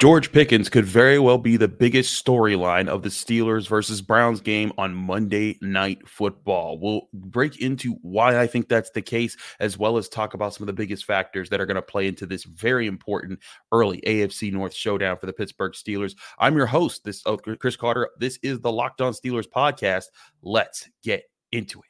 George Pickens could very well be the biggest storyline of the Steelers versus Browns game on Monday Night Football. We'll break into why I think that's the case, as well as talk about some of the biggest factors that are going to play into this very important early AFC North showdown for the Pittsburgh Steelers. I'm your host, this oh, Chris Carter. This is the Locked On Steelers podcast. Let's get into it.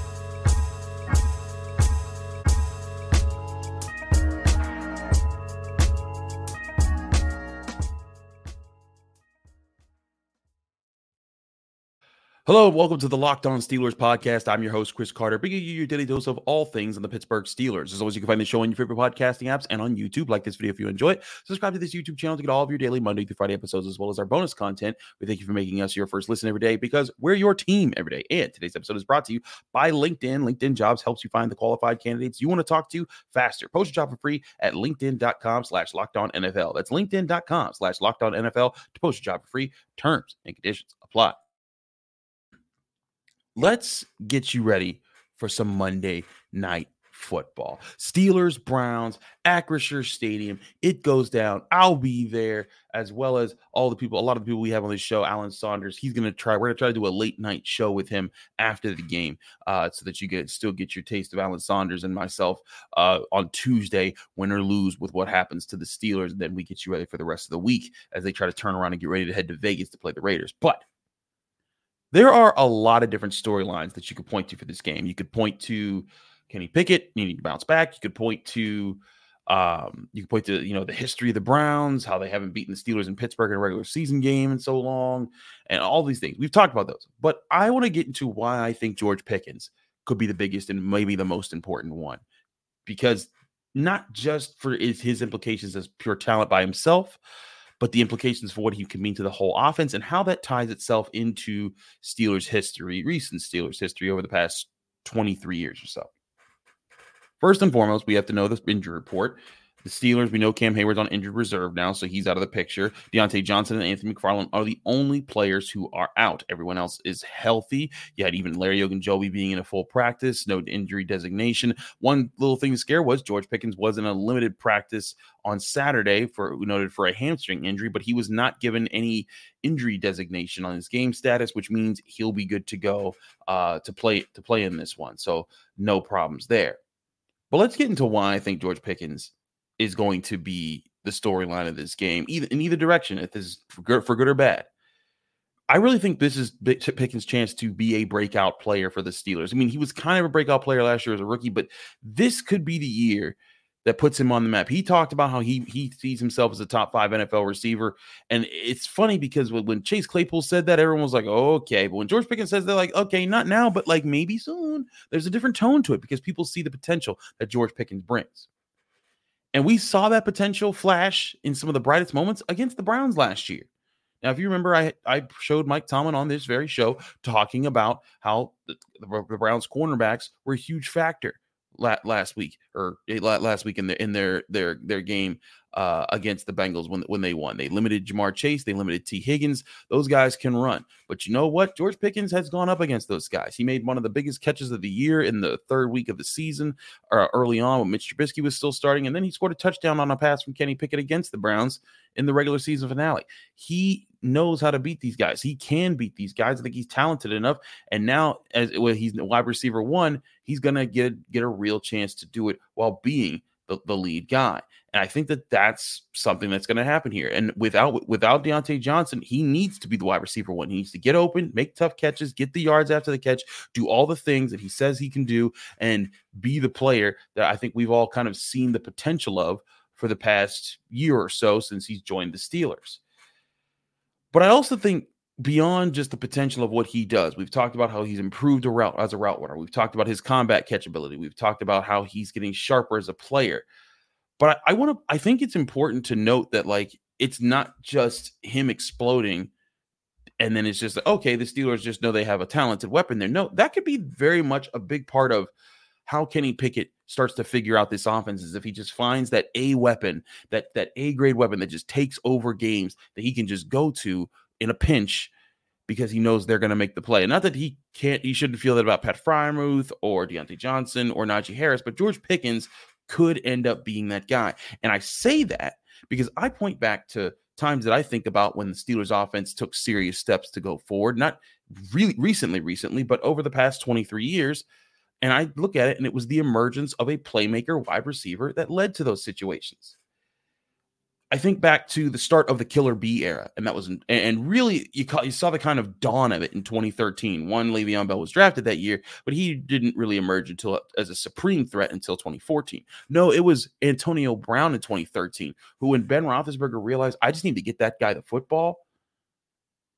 Hello, welcome to the Locked On Steelers podcast. I'm your host, Chris Carter, bringing you your daily dose of all things on the Pittsburgh Steelers. As always, you can find the show on your favorite podcasting apps and on YouTube. Like this video if you enjoy it. Subscribe to this YouTube channel to get all of your daily Monday through Friday episodes, as well as our bonus content. We thank you for making us your first listen every day because we're your team every day. And today's episode is brought to you by LinkedIn. LinkedIn Jobs helps you find the qualified candidates you want to talk to faster. Post your job for free at linkedin.com slash locked NFL. That's linkedin.com slash locked NFL to post your job for free. Terms and conditions apply let's get you ready for some Monday night football. Steelers, Browns, Acrisure Stadium. It goes down. I'll be there as well as all the people, a lot of the people we have on this show. Alan Saunders, he's to try, we're to try to do a late night show with him after the game uh, so that you get still get your taste of Alan Saunders and myself uh, on Tuesday, win or lose with what happens to the Steelers. And then we get you ready for the rest of the week as they try to turn around and get ready to head to Vegas to play the Raiders. But there are a lot of different storylines that you could point to for this game. You could point to Kenny Pickett needing to bounce back. You could point to um, you could point to you know the history of the Browns, how they haven't beaten the Steelers in Pittsburgh in a regular season game in so long, and all these things. We've talked about those, but I want to get into why I think George Pickens could be the biggest and maybe the most important one, because not just for his implications as pure talent by himself, but the implications for what he can mean to the whole offense and how that ties itself into Steelers history, recent Steelers history over the past 23 years or so. First and foremost, we have to know the injury report. The Steelers, we know Cam Heyward's on injured reserve now, so he's out of the picture. Diontae Johnson and Anthony McFarland are the only players who are out. Everyone else is healthy. You had even Larry Ogunjobi being in a full practice, no injury designation. One little thing to scare was George Pickens was in a limited practice on Saturday for noted for a hamstring injury, but he was not given any injury designation on his game status, which means he'll be good to go uh, to play to play in this one. So no problems there. But let's get into why I think George Pickens is going to be the storyline of this game, either in either direction, if this is for good, for good or bad. I really think this is Pickens' chance to be a breakout player for the Steelers. I mean, he was kind of a breakout player last year as a rookie, but this could be the year that puts him on the map. He talked about how he he sees himself as a top five NFL receiver, and it's funny because when Chase Claypool said that, everyone was like, oh, "Okay," but when George Pickens says they're like, "Okay, not now, but like maybe soon." There's a different tone to it because people see the potential that George Pickens brings. And we saw that potential flash in some of the brightest moments against the Browns last year. Now, if you remember, I, I showed Mike Tomlin on this very show talking about how the, the Browns cornerbacks were a huge factor last week or eh, last week in their in their their their game uh, against the Bengals when when they won. They limited Ja'Marr Chase, they limited Tee Higgins. Those guys can run, but you know what? George Pickens has gone up against those guys. He made one of the biggest catches of the year in the third week of the season, uh, early on when Mitch Trubisky was still starting, and then he scored a touchdown on a pass from Kenny Pickett against the Browns in the regular season finale. He knows how to beat these guys. He can beat these guys. I think he's talented enough. And now, as well, he's wide receiver one, he's gonna get get a real chance to do it while being the, the lead guy. And I think that that's something that's going to happen here. And without without Diontae Johnson, he needs to be the wide receiver one. He needs to get open, make tough catches, get the yards after the catch, do all the things that he says he can do, and be the player that I think we've all kind of seen the potential of for the past year or so since he's joined the Steelers. But I also think beyond just the potential of what he does, we've talked about how he's improved a route as a route runner. We've talked about his combat catchability. We've talked about how he's getting sharper as a player. But I, I want to, I think it's important to note that like it's not just him exploding and then it's just okay, the Steelers just know they have a talented weapon there. No, that could be very much a big part of how Kenny Pickett starts to figure out this offense is if he just finds that A weapon, that that A grade weapon that just takes over games that he can just go to in a pinch because he knows they're going to make the play. Not that he can't, he shouldn't feel that about Pat Freiermuth or Diontae Johnson or Najee Harris, but George Pickens could end up being that guy. And I say that because I point back to times that I think about when the Steelers offense took serious steps to go forward, not really recently, recently, but over the past 23 years. And I look at it and it was the emergence of a playmaker wide receiver that led to those situations. I think back to the start of the Killer B era, and that was and really you, call, you saw the kind of dawn of it in 2013. One Le'Veon Bell was drafted that year, but he didn't really emerge until as a supreme threat until 2014. No, it was Antonio Brown in 2013, who when Ben Roethlisberger realized I just need to get that guy the football,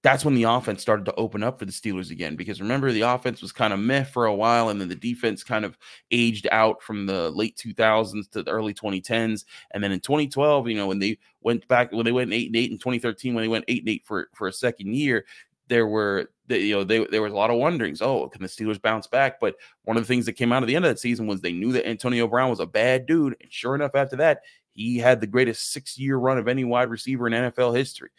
that's when the offense started to open up for the Steelers again. Because remember, the offense was kind of meh for a while, and then the defense kind of aged out from the late 2000s to the early 2010s. And then in 2012, you know, when they went back, when they went eight and eight in 2013, when they went eight and eight for for a second year, there were you know they, there was a lot of wonderings. Oh, can the Steelers bounce back? But one of the things that came out of the end of that season was they knew that Antonio Brown was a bad dude, and sure enough, after that, he had the greatest six year run of any wide receiver in NFL history.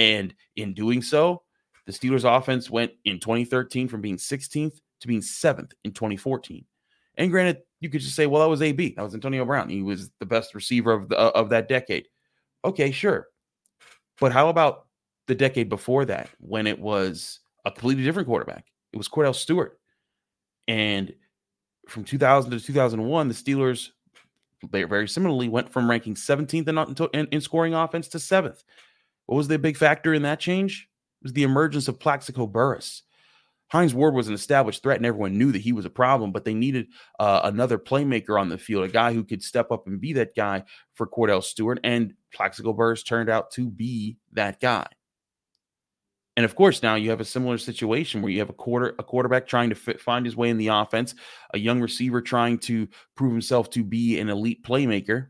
And in doing so, the Steelers offense went in 2013 from being 16th to being seventh in 2014. And granted, you could just say, well, that was AB. That was Antonio Brown. He was the best receiver of the, uh, of that decade. Okay, sure. But how about the decade before that when it was a completely different quarterback? It was Kordell Stewart. And from 2000 to 2001, the Steelers they very similarly went from ranking 17th in, in, in scoring offense to seventh. What was the big factor in that change? It was the emergence of Plaxico Burress. Hines Ward was an established threat, and everyone knew that he was a problem, but they needed uh, another playmaker on the field, a guy who could step up and be that guy for Kordell Stewart. And Plaxico Burress turned out to be that guy. And of course, now you have a similar situation where you have a quarter a quarterback trying to fit, find his way in the offense, a young receiver trying to prove himself to be an elite playmaker.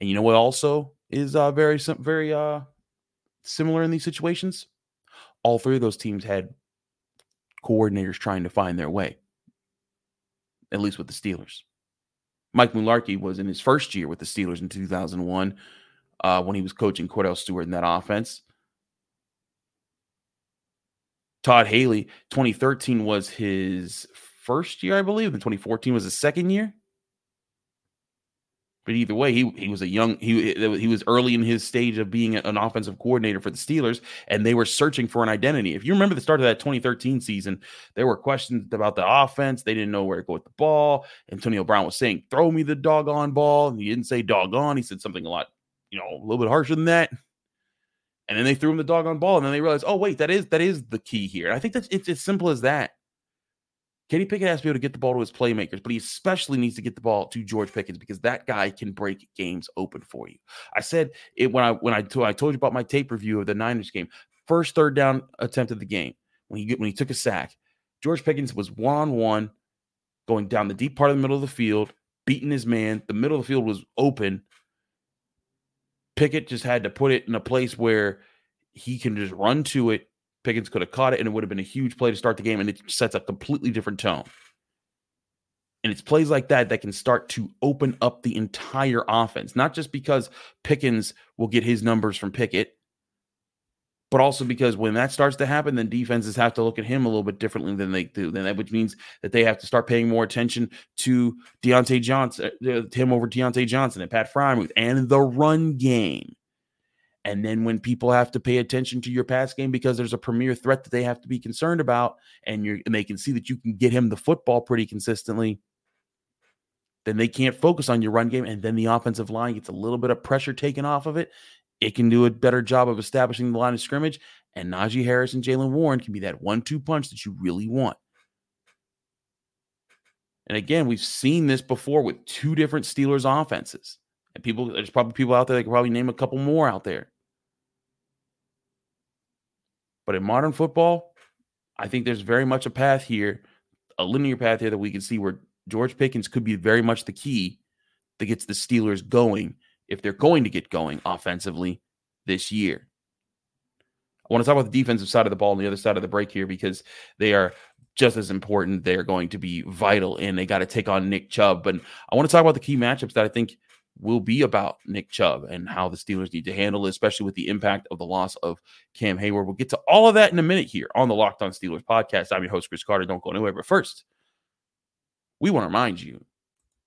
And you know what also is uh, very very uh, similar in these situations? All three of those teams had coordinators trying to find their way, at least with the Steelers. Mike Mularkey was in his first year with the Steelers in 2001 uh, when he was coaching Kordell Stewart in that offense. Todd Haley, 2013 was his first year, I believe, and 2014 was his second year. But either way, he he was a young he he was early in his stage of being an offensive coordinator for the Steelers, and they were searching for an identity. If you remember the start of that 2013 season, there were questions about the offense. They didn't know where to go with the ball. Antonio Brown was saying, "Throw me the doggone ball," and he didn't say "doggone." He said something a lot, you know, a little bit harsher than that. And then they threw him the doggone ball, and then they realized, oh wait, that is that is the key here. And I think that's it's as simple as that. Kenny Pickett has to be able to get the ball to his playmakers, but he especially needs to get the ball to George Pickens because that guy can break games open for you. I said it when I when I told, told you about my tape review of the Niners game. First third down attempt of the game when he when he took a sack, George Pickens was one on one, going down the deep part of the middle of the field, beating his man. The middle of the field was open. Pickett just had to put it in a place where he can just run to it Pickens could have caught it, and it would have been a huge play to start the game, and it sets a completely different tone. And it's plays like that that can start to open up the entire offense, not just because Pickens will get his numbers from Pickett, but also because when that starts to happen, then defenses have to look at him a little bit differently than they do. Then that which means that they have to start paying more attention to Diontae Johnson, uh, him over Diontae Johnson and Pat Freiermuth and the run game. And then when people have to pay attention to your pass game because there's a premier threat that they have to be concerned about, and you're and they can see that you can get him the football pretty consistently, then they can't focus on your run game. And then the offensive line gets a little bit of pressure taken off of it. It can do a better job of establishing the line of scrimmage. And Najee Harris and Jaylen Warren can be that one-two punch that you really want. And again, we've seen this before with two different Steelers offenses. And people, there's probably people out there that can probably name a couple more out there. But in modern football, I think there's very much a path here, a linear path here that we can see where George Pickens could be very much the key that gets the Steelers going if they're going to get going offensively this year. I want to talk about the defensive side of the ball on the other side of the break here because they are just as important. They're going to be vital and they got to take on Nick Chubb. But I want to talk about the key matchups that I think will be about Nick Chubb and how the Steelers need to handle it, especially with the impact of the loss of Cam Heyward. We'll get to all of that in a minute here on the Locked On Steelers podcast. I'm your host, Chris Carter. Don't go anywhere. But first, we want to remind you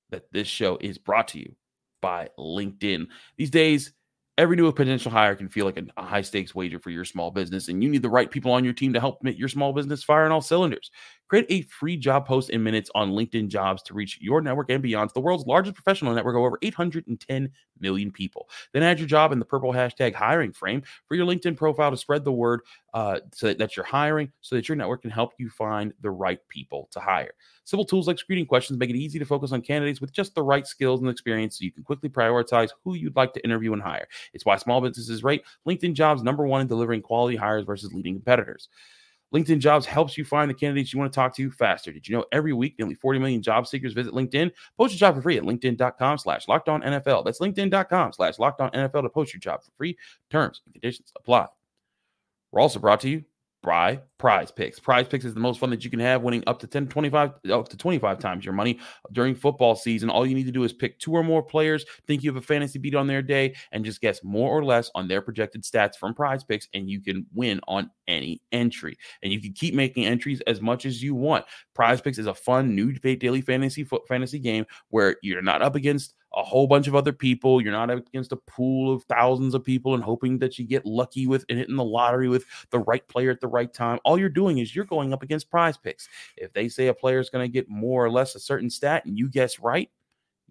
that this show is brought to you by LinkedIn. These days, Every new potential hire can feel like a, high stakes wager for your small business, and you need the right people on your team to help make your small business fire on all cylinders. Create a free job post in minutes on LinkedIn Jobs to reach your network and beyond. The world's largest professional network of over 810 million people. Then add your job in the purple hashtag hiring frame for your LinkedIn profile to spread the word uh, so that you're hiring, so that your network can help you find the right people to hire. Simple tools like screening questions make it easy to focus on candidates with just the right skills and experience so you can quickly prioritize who you'd like to interview and hire. It's why small businesses rate LinkedIn jobs number one in delivering quality hires versus leading competitors. LinkedIn Jobs helps you find the candidates you want to talk to faster. Did you know every week nearly 40 million job seekers visit LinkedIn? Post your job for free at LinkedIn.com slash locked on NFL. That's LinkedIn.com slash locked on NFL to post your job for free. Terms and conditions apply. We're also brought to you by prize picks. Prize picks is the most fun that you can have, winning up to 10, 25, up to 25 times your money during football season. All you need to do is pick two or more players, think you have a fantasy beat on their day, and just guess more or less on their projected stats from prize picks, and you can win on any entry. And you can keep making entries as much as you want. Prize picks is a fun new daily fantasy fantasy game where you're not up against a whole bunch of other people. You're not against a pool of thousands of people and hoping that you get lucky with hitting the lottery with the right player at the right time. All you're doing is you're going up against prize picks. If they say a player is going to get more or less a certain stat and you guess right,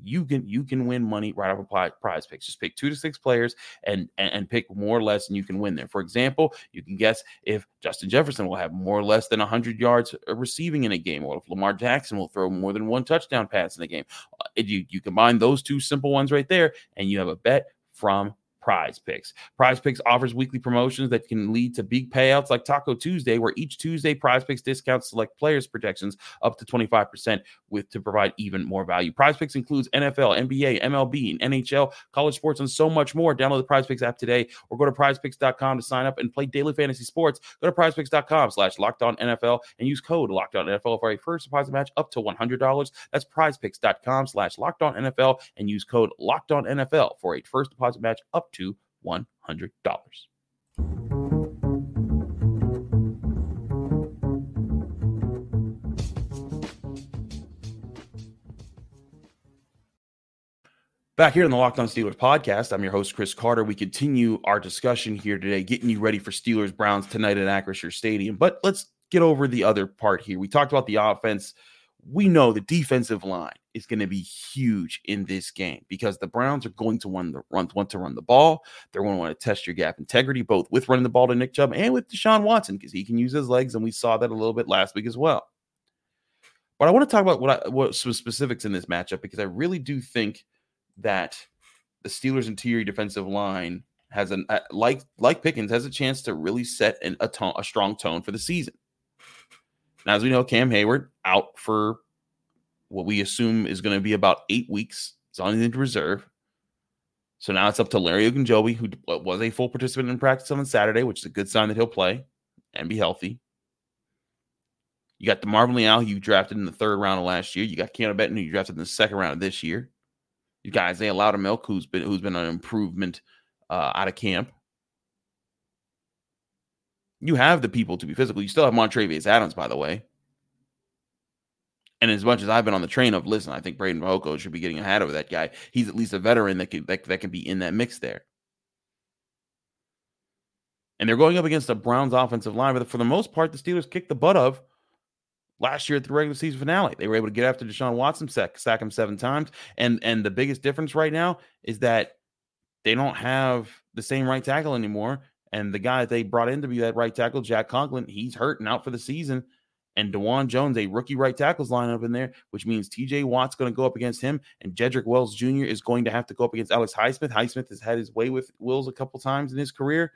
you can you can win money right off of prize picks. Just pick two to six players and, and, and pick more or less, and you can win there. For example, you can guess if Justin Jefferson will have more or less than 100 yards uh, receiving in a game, or if Lamar Jackson will throw more than one touchdown pass in a game. Uh, you you combine those two simple ones right there, and you have a bet from Prize Picks. Prize Picks offers weekly promotions that can lead to big payouts like Taco Tuesday, where each Tuesday Prize Picks discounts select players' protections up to 25% with to provide even more value. Prize Picks includes NFL, NBA, MLB, and NHL, college sports, and so much more. Download the Prize Picks app today or go to prizepicks.com to sign up and play daily fantasy sports. Go to prizepicks.com slash locked on NFL and use code locked on NFL for a first deposit match up to $100. That's prizepicks.com slash locked on NFL and use code locked on NFL for a first deposit match up to $100. Back here in the Locked On Steelers podcast, I'm your host, Chris Carter. We continue our discussion here today, getting you ready for Steelers Browns tonight at Acrisure Stadium. But let's get over the other part here. We talked about the offense we know the defensive line is going to be huge in this game because the Browns are going to want to run, want to run the ball. They're going to want to test your gap integrity, both with running the ball to Nick Chubb and with Deshaun Watson because he can use his legs, and we saw that a little bit last week as well. But I want to talk about what I, what some specifics in this matchup because I really do think that the Steelers' interior defensive line has an uh, like like Pickens has a chance to really set an, a tone, a strong tone for the season. As we know, Cam Heyward out for what we assume is going to be about eight weeks. It's on the reserve. So now it's up to Larry Ogunjobi, who was a full participant in practice on Saturday, which is a good sign that he'll play and be healthy. You got DeMarvin Leal, you drafted in the third round of last year. You got Keeanu Benton, who you drafted in the second round of this year. You got Isaiah Loudermilk, who's been who's been an improvement uh, out of camp. You have the people to be physical. You still have Montravius Adams, by the way. And as much as I've been on the train of listen, I think Breiden Fehoko should be getting ahead of that guy. He's at least a veteran that can that, that can be in that mix there. And they're going up against the Browns offensive line, but for the most part, the Steelers kicked the butt of last year at the regular season finale. They were able to get after Deshaun Watson, sack, sack him seven times. And and the biggest difference right now is that they don't have the same right tackle anymore. And the guy that they brought in to be that right tackle, Jack Conklin, he's hurt and out for the season. And Dawand Jones, a rookie right tackles lineup in there, which means TJ Watt's going to go up against him, and Jedrick Wills Jr. is going to have to go up against Alex Highsmith. Highsmith has had his way with Wills a couple times in his career.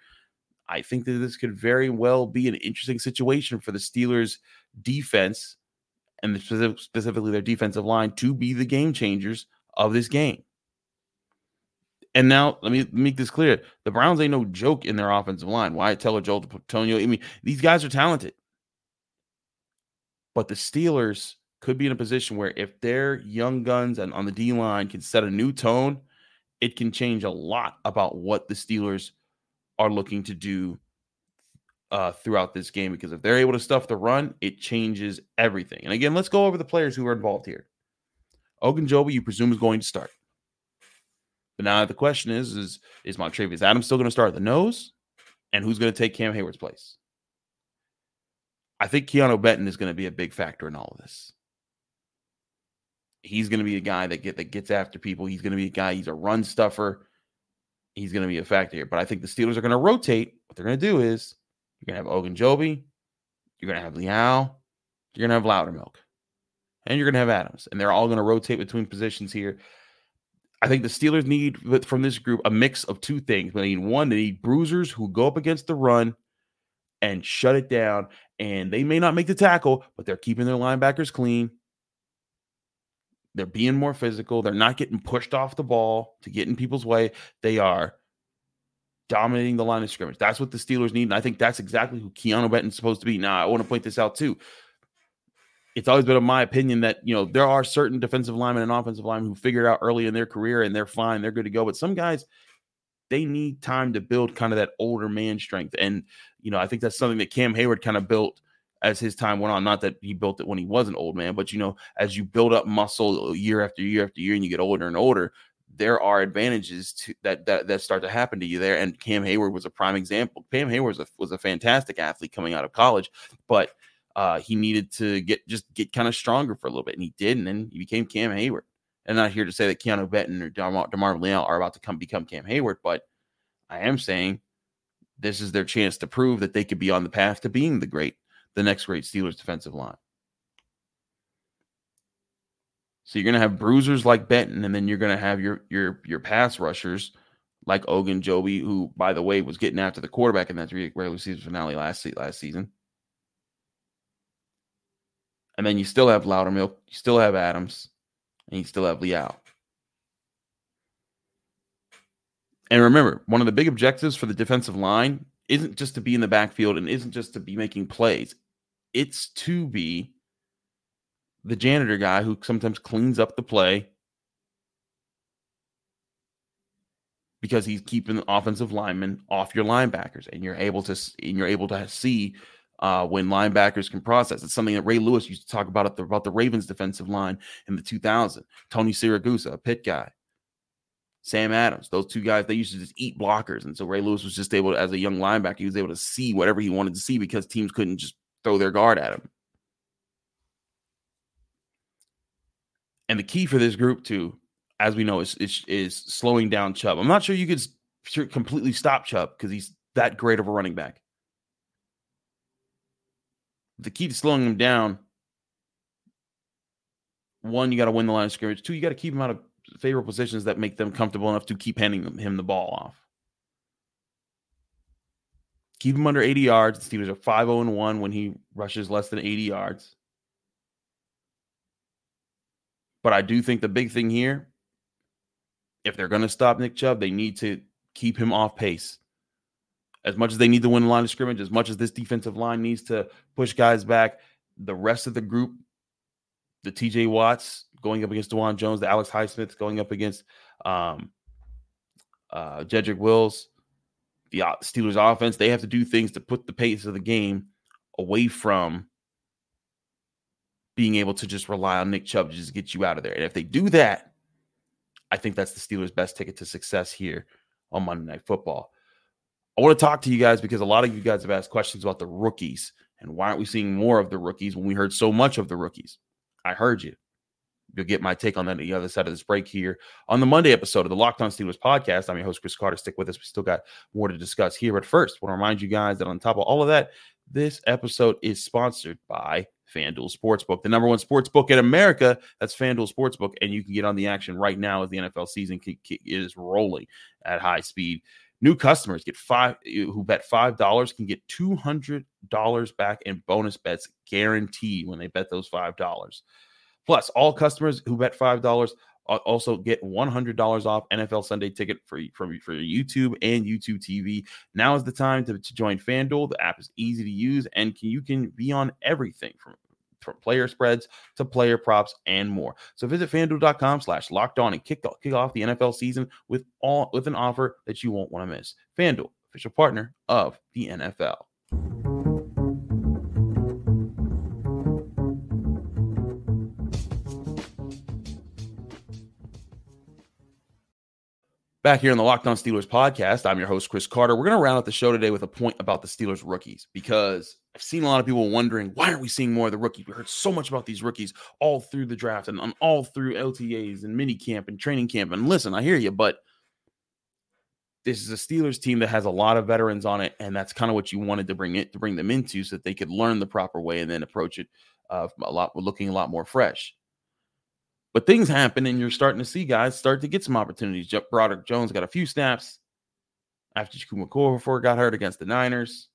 I think that this could very well be an interesting situation for the Steelers' defense and specifically their defensive line to be the game changers of this game. And now let me make this clear: the Browns ain't no joke in their offensive line. Wyatt Teller, Joel Tonio. I mean, these guys are talented, but the Steelers could be in a position where if their young guns and on the D line can set a new tone, it can change a lot about what the Steelers are looking to do uh, throughout this game because if they're able to stuff the run, it changes everything. And again, let's go over the players who are involved here. Ogunjobi, you presume, is going to start. But now the question is: is is Montravius Adams still going to start at the nose, and who's going to take Cam Heyward's place? I think Keeanu Benton is going to be a big factor in all of this. He's going to be a guy that get that gets after people. He's going to be a guy. He's a run stuffer. He's going to be a factor here. But I think the Steelers are going to rotate. What they're going to do is you're going to have Ogunjobi, you're going to have Leal, you're going to have Loudermilk, and you're going to have Adams. And they're all going to rotate between positions here. I think the Steelers need from this group a mix of two things. They need one, they need bruisers who go up against the run and shut it down. And they may not make the tackle, but they're keeping their linebackers clean. They're being more physical. They're not getting pushed off the ball to get in people's way. They are dominating the line of scrimmage. That's what the Steelers need. And I think that's exactly who Keeanu Benton's supposed to be. Now, I want to point this out too it's always been my opinion that you know there are certain defensive linemen and offensive linemen who figure out early in their career and they're fine, they're good to go. But some guys, they need time to build kind of that older man strength. And you know, I think that's something that Cam Heyward kind of built as his time went on. Not that he built it when he was an old man, but you know, as you build up muscle year after year after year, and you get older and older, there are advantages to that that, that start to happen to you there. And Cam Heyward was a prime example. Cam Heyward was a, was a fantastic athlete coming out of college, but uh, he needed to get just get kind of stronger for a little bit, and he did, and then he became Cam Heyward. And I'm not here to say that Keeanu Benton or DeMar, DeMar are about to come become Cam Heyward, but I am saying this is their chance to prove that they could be on the path to being the great, the next great Steelers defensive line. So you're gonna have bruisers like Benton, and then you're gonna have your your your pass rushers like Ogunjobi, who, by the way, was getting after the quarterback in that regular season finale last last season. And then you still have Loudermilk, you still have Adams, and you still have Leal. And remember, one of the big objectives for the defensive line isn't just to be in the backfield and isn't just to be making plays. It's to be the janitor guy who sometimes cleans up the play because he's keeping the offensive linemen off your linebackers and you're able to and you're able to see uh, when linebackers can process. It's something that Ray Lewis used to talk about the, about the Ravens defensive line in the 2000. Tony Siragusa, a pit guy. Sam Adams, those two guys, they used to just eat blockers. And so Ray Lewis was just able, to, as a young linebacker, he was able to see whatever he wanted to see because teams couldn't just throw their guard at him. And the key for this group, too, as we know, is, is, is slowing down Chubb. I'm not sure you could completely stop Chubb because he's that great of a running back the key to slowing him down one, you got to win the line of scrimmage. Two, you got to keep him out of favorable positions that make them comfortable enough to keep handing him the ball off. Keep him under 80 yards. The Steelers are 5 0 1 when he rushes less than 80 yards. But I do think the big thing here, if they're going to stop Nick Chubb, they need to keep him off pace as much as they need to win the line of scrimmage, as much as this defensive line needs to push guys back, the rest of the group, the TJ Watts going up against Dawand Jones, the Alex Highsmiths going up against um, uh, Jedrick Wills, the Steelers offense, they have to do things to put the pace of the game away from being able to just rely on Nick Chubb to just get you out of there. And if they do that, I think that's the Steelers' best ticket to success here on Monday Night Football. I want to talk to you guys because a lot of you guys have asked questions about the rookies and why aren't we seeing more of the rookies when we heard so much of the rookies? I heard you. You'll get my take on that at the other side of this break here on the Monday episode of the Locked On Steelers podcast. I'm your host, Chris Carter. Stick with us. We still got more to discuss here. But first, I want to remind you guys that on top of all of that, this episode is sponsored by FanDuel Sportsbook, the number one sportsbook in America. That's FanDuel Sportsbook, and you can get on the action right now as the NFL season is rolling at high speed. New customers get five eh, who bet five dollars can get two hundred dollars back in bonus bets guaranteed when they bet those five dollars. Plus, all customers who bet five dollars also get one hundred dollars off NFL Sunday ticket for from for YouTube and YouTube TV. Now is the time to, to join FanDuel. The app is easy to use and can, you can be on everything from player spreads to player props and more. So visit fanduel.com slash locked on and kick, kick off the NFL season with all with an offer that you won't want to miss. FanDuel, official partner of the NFL. Back here on the Locked On Steelers podcast, I'm your host, Chris Carter. We're going to round out the show today with a point about the Steelers rookies because I've seen a lot of people wondering why aren't we seeing more of the rookies? We heard so much about these rookies all through the draft and on all through OTAs and mini camp and training camp. And listen, I hear you, but this is a Steelers team that has a lot of veterans on it, and that's kind of what you wanted to bring it to bring them into so that they could learn the proper way and then approach it uh, a lot looking a lot more fresh. But things happen, and you're starting to see guys start to get some opportunities. Broderick Jones got a few snaps after Chukwuma Okorafor got hurt against the Niners.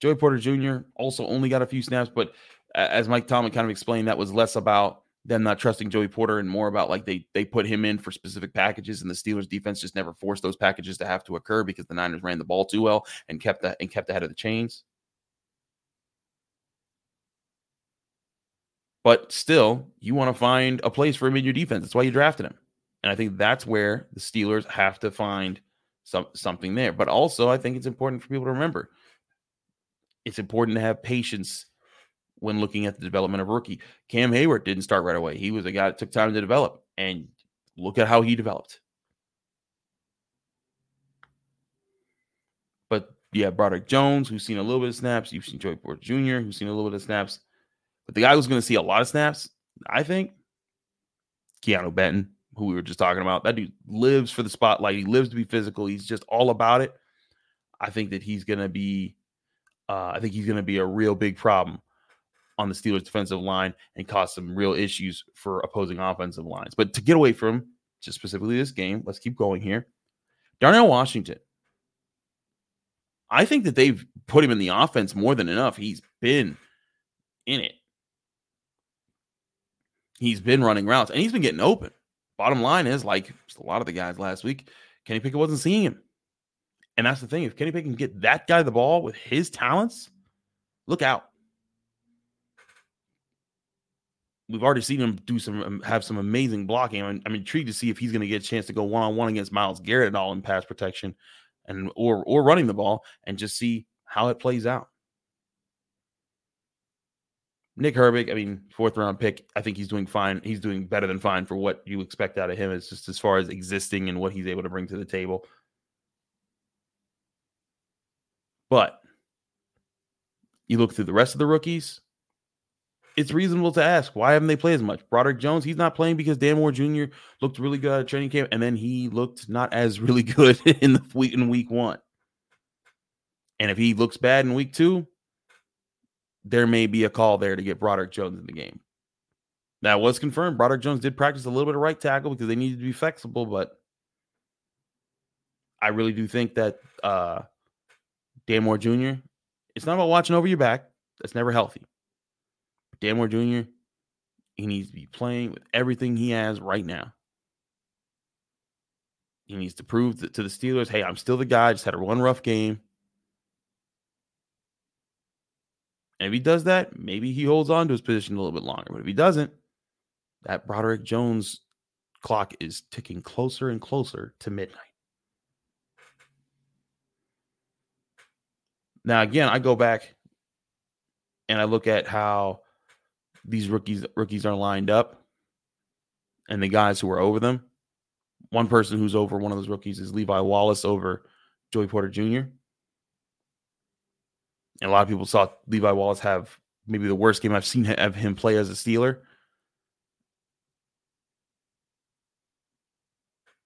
Joey Porter Jr. also only got a few snaps, but as Mike Tomlin kind of explained, that was less about them not trusting Joey Porter and more about like they they put him in for specific packages, and the Steelers defense just never forced those packages to have to occur because the Niners ran the ball too well and kept that and kept ahead of the chains. But still, you want to find a place for him in your defense. That's why you drafted him. And I think that's where the Steelers have to find some something there. But also, I think it's important for people to remember it's important to have patience when looking at the development of rookie. Cam Heyward didn't start right away. He was a guy that took time to develop. And look at how he developed. But yeah, Broderick Jones, who's seen a little bit of snaps. You've seen Joey Porter Jr., who's seen a little bit of snaps. But the guy who's going to see a lot of snaps, I think, Keeanu Benton, who we were just talking about. That dude lives for the spotlight. He lives to be physical. He's just all about it. I think that he's going to be, uh, I think he's going to be a real big problem on the Steelers' defensive line and cause some real issues for opposing offensive lines. But to get away from just specifically this game, let's keep going here. Darnell Washington. I think that they've put him in the offense more than enough. He's been in it he's been running routes and he's been getting open. Bottom line is, like a lot of the guys last week, Kenny Pickett wasn't seeing him. And that's the thing. If Kenny Pickett can get that guy the ball with his talents, look out. We've already seen him do some um, have some amazing blocking. I'm, I'm intrigued to see if he's going to get a chance to go one on one against Myles Garrett at all in pass protection, and or or running the ball, and just see how it plays out. Nick Herbig, I mean, fourth round pick. I think he's doing fine. He's doing better than fine for what you expect out of him. It's just as far as existing and what he's able to bring to the table. But you look through the rest of the rookies, it's reasonable to ask why haven't they played as much? Broderick Jones, he's not playing because Dan Moore Jr. looked really good at training camp, and then he looked not as really good in the week in week one. And if he looks bad in week two, there may be a call there to get Broderick Jones in the game. That was confirmed. Broderick Jones did practice a little bit of right tackle because they needed to be flexible, but I really do think that uh Dan Moore Jr. It's not about watching over your back. That's never healthy. Dan Moore Jr. He needs to be playing with everything he has right now. He needs to prove to the Steelers, hey, I'm still the guy. I just had a one rough game. And if he does that, maybe he holds on to his position a little bit longer. But if he doesn't, that Broderick Jones clock is ticking closer and closer to midnight. Now, again, I go back and I look at how these rookies rookies are lined up and the guys who are over them. One person who's over one of those rookies is Levi Wallace over Joey Porter Jr. And a lot of people saw Levi Wallace have maybe the worst game I've seen of him play as a Steeler.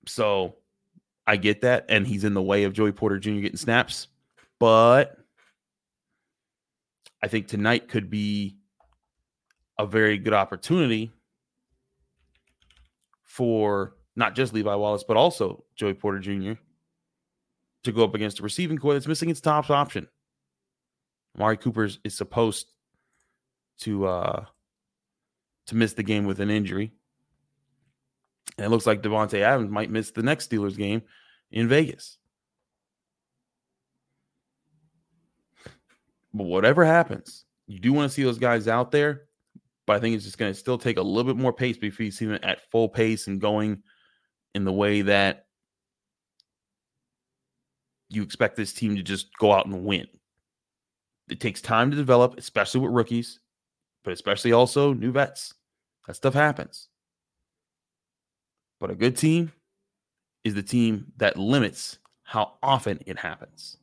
So I get that. And he's in the way of Joey Porter Jr. getting snaps. But I think tonight could be a very good opportunity for not just Levi Wallace, but also Joey Porter Jr. to go up against a receiving core that's missing its top option. Amari Cooper is supposed to uh to miss the game with an injury. And it looks like Davante Adams might miss the next Steelers game in Vegas. But whatever happens, You do want to see those guys out there, but I think it's just going to still take a little bit more pace before you see them at full pace and going in the way that you expect this team to just go out and win. It takes time to develop, especially with rookies, but especially also new vets. That stuff happens. But a good team is the team that limits how often it happens.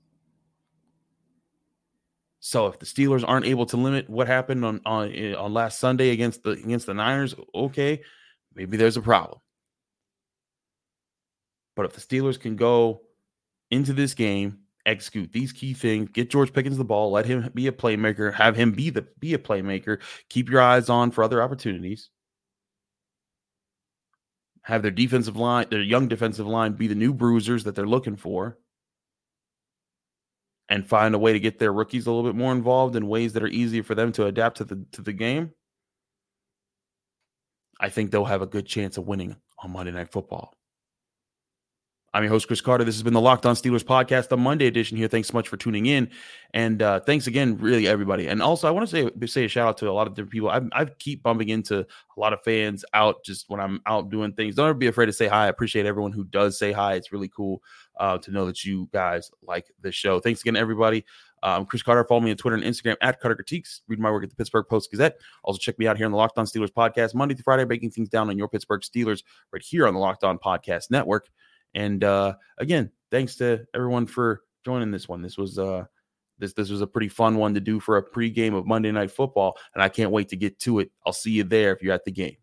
So if the Steelers aren't able to limit what happened on on eh, on last Sunday against the against the Niners, okay, maybe there's a problem. But if the Steelers can go into this game, execute these key things, get George Pickens the ball, let him be a playmaker, have him be the be a playmaker, keep your eyes on for other opportunities. Have their defensive line, their young defensive line be the new bruisers that they're looking for and find a way to get their rookies a little bit more involved in ways that are easier for them to adapt to the to the game, I think they'll have a good chance of winning on Monday Night Football. I'm your host, Chris Carter. This has been the Locked On Steelers podcast, the Monday edition here. Thanks so much for tuning in. And uh, thanks again, really, everybody. And also, I want to say say a shout out to a lot of different people. I, I keep bumping into a lot of fans out just when I'm out doing things. Don't ever be afraid to say hi. I appreciate everyone who does say hi. It's really cool uh, to know that you guys like the show. Thanks again, everybody. Um, Chris Carter. Follow me on Twitter and Instagram at Carter Critiques. Read my work at the Pittsburgh Post Gazette. Also, check me out here on the Locked On Steelers podcast, Monday through Friday, breaking things down on your Pittsburgh Steelers right here on the Locked On Podcast Network. And uh, again, thanks to everyone for joining this one. This was uh, this this was a pretty fun one to do for a pregame of Monday Night Football, and I can't wait to get to it. I'll see you there if you're at the game.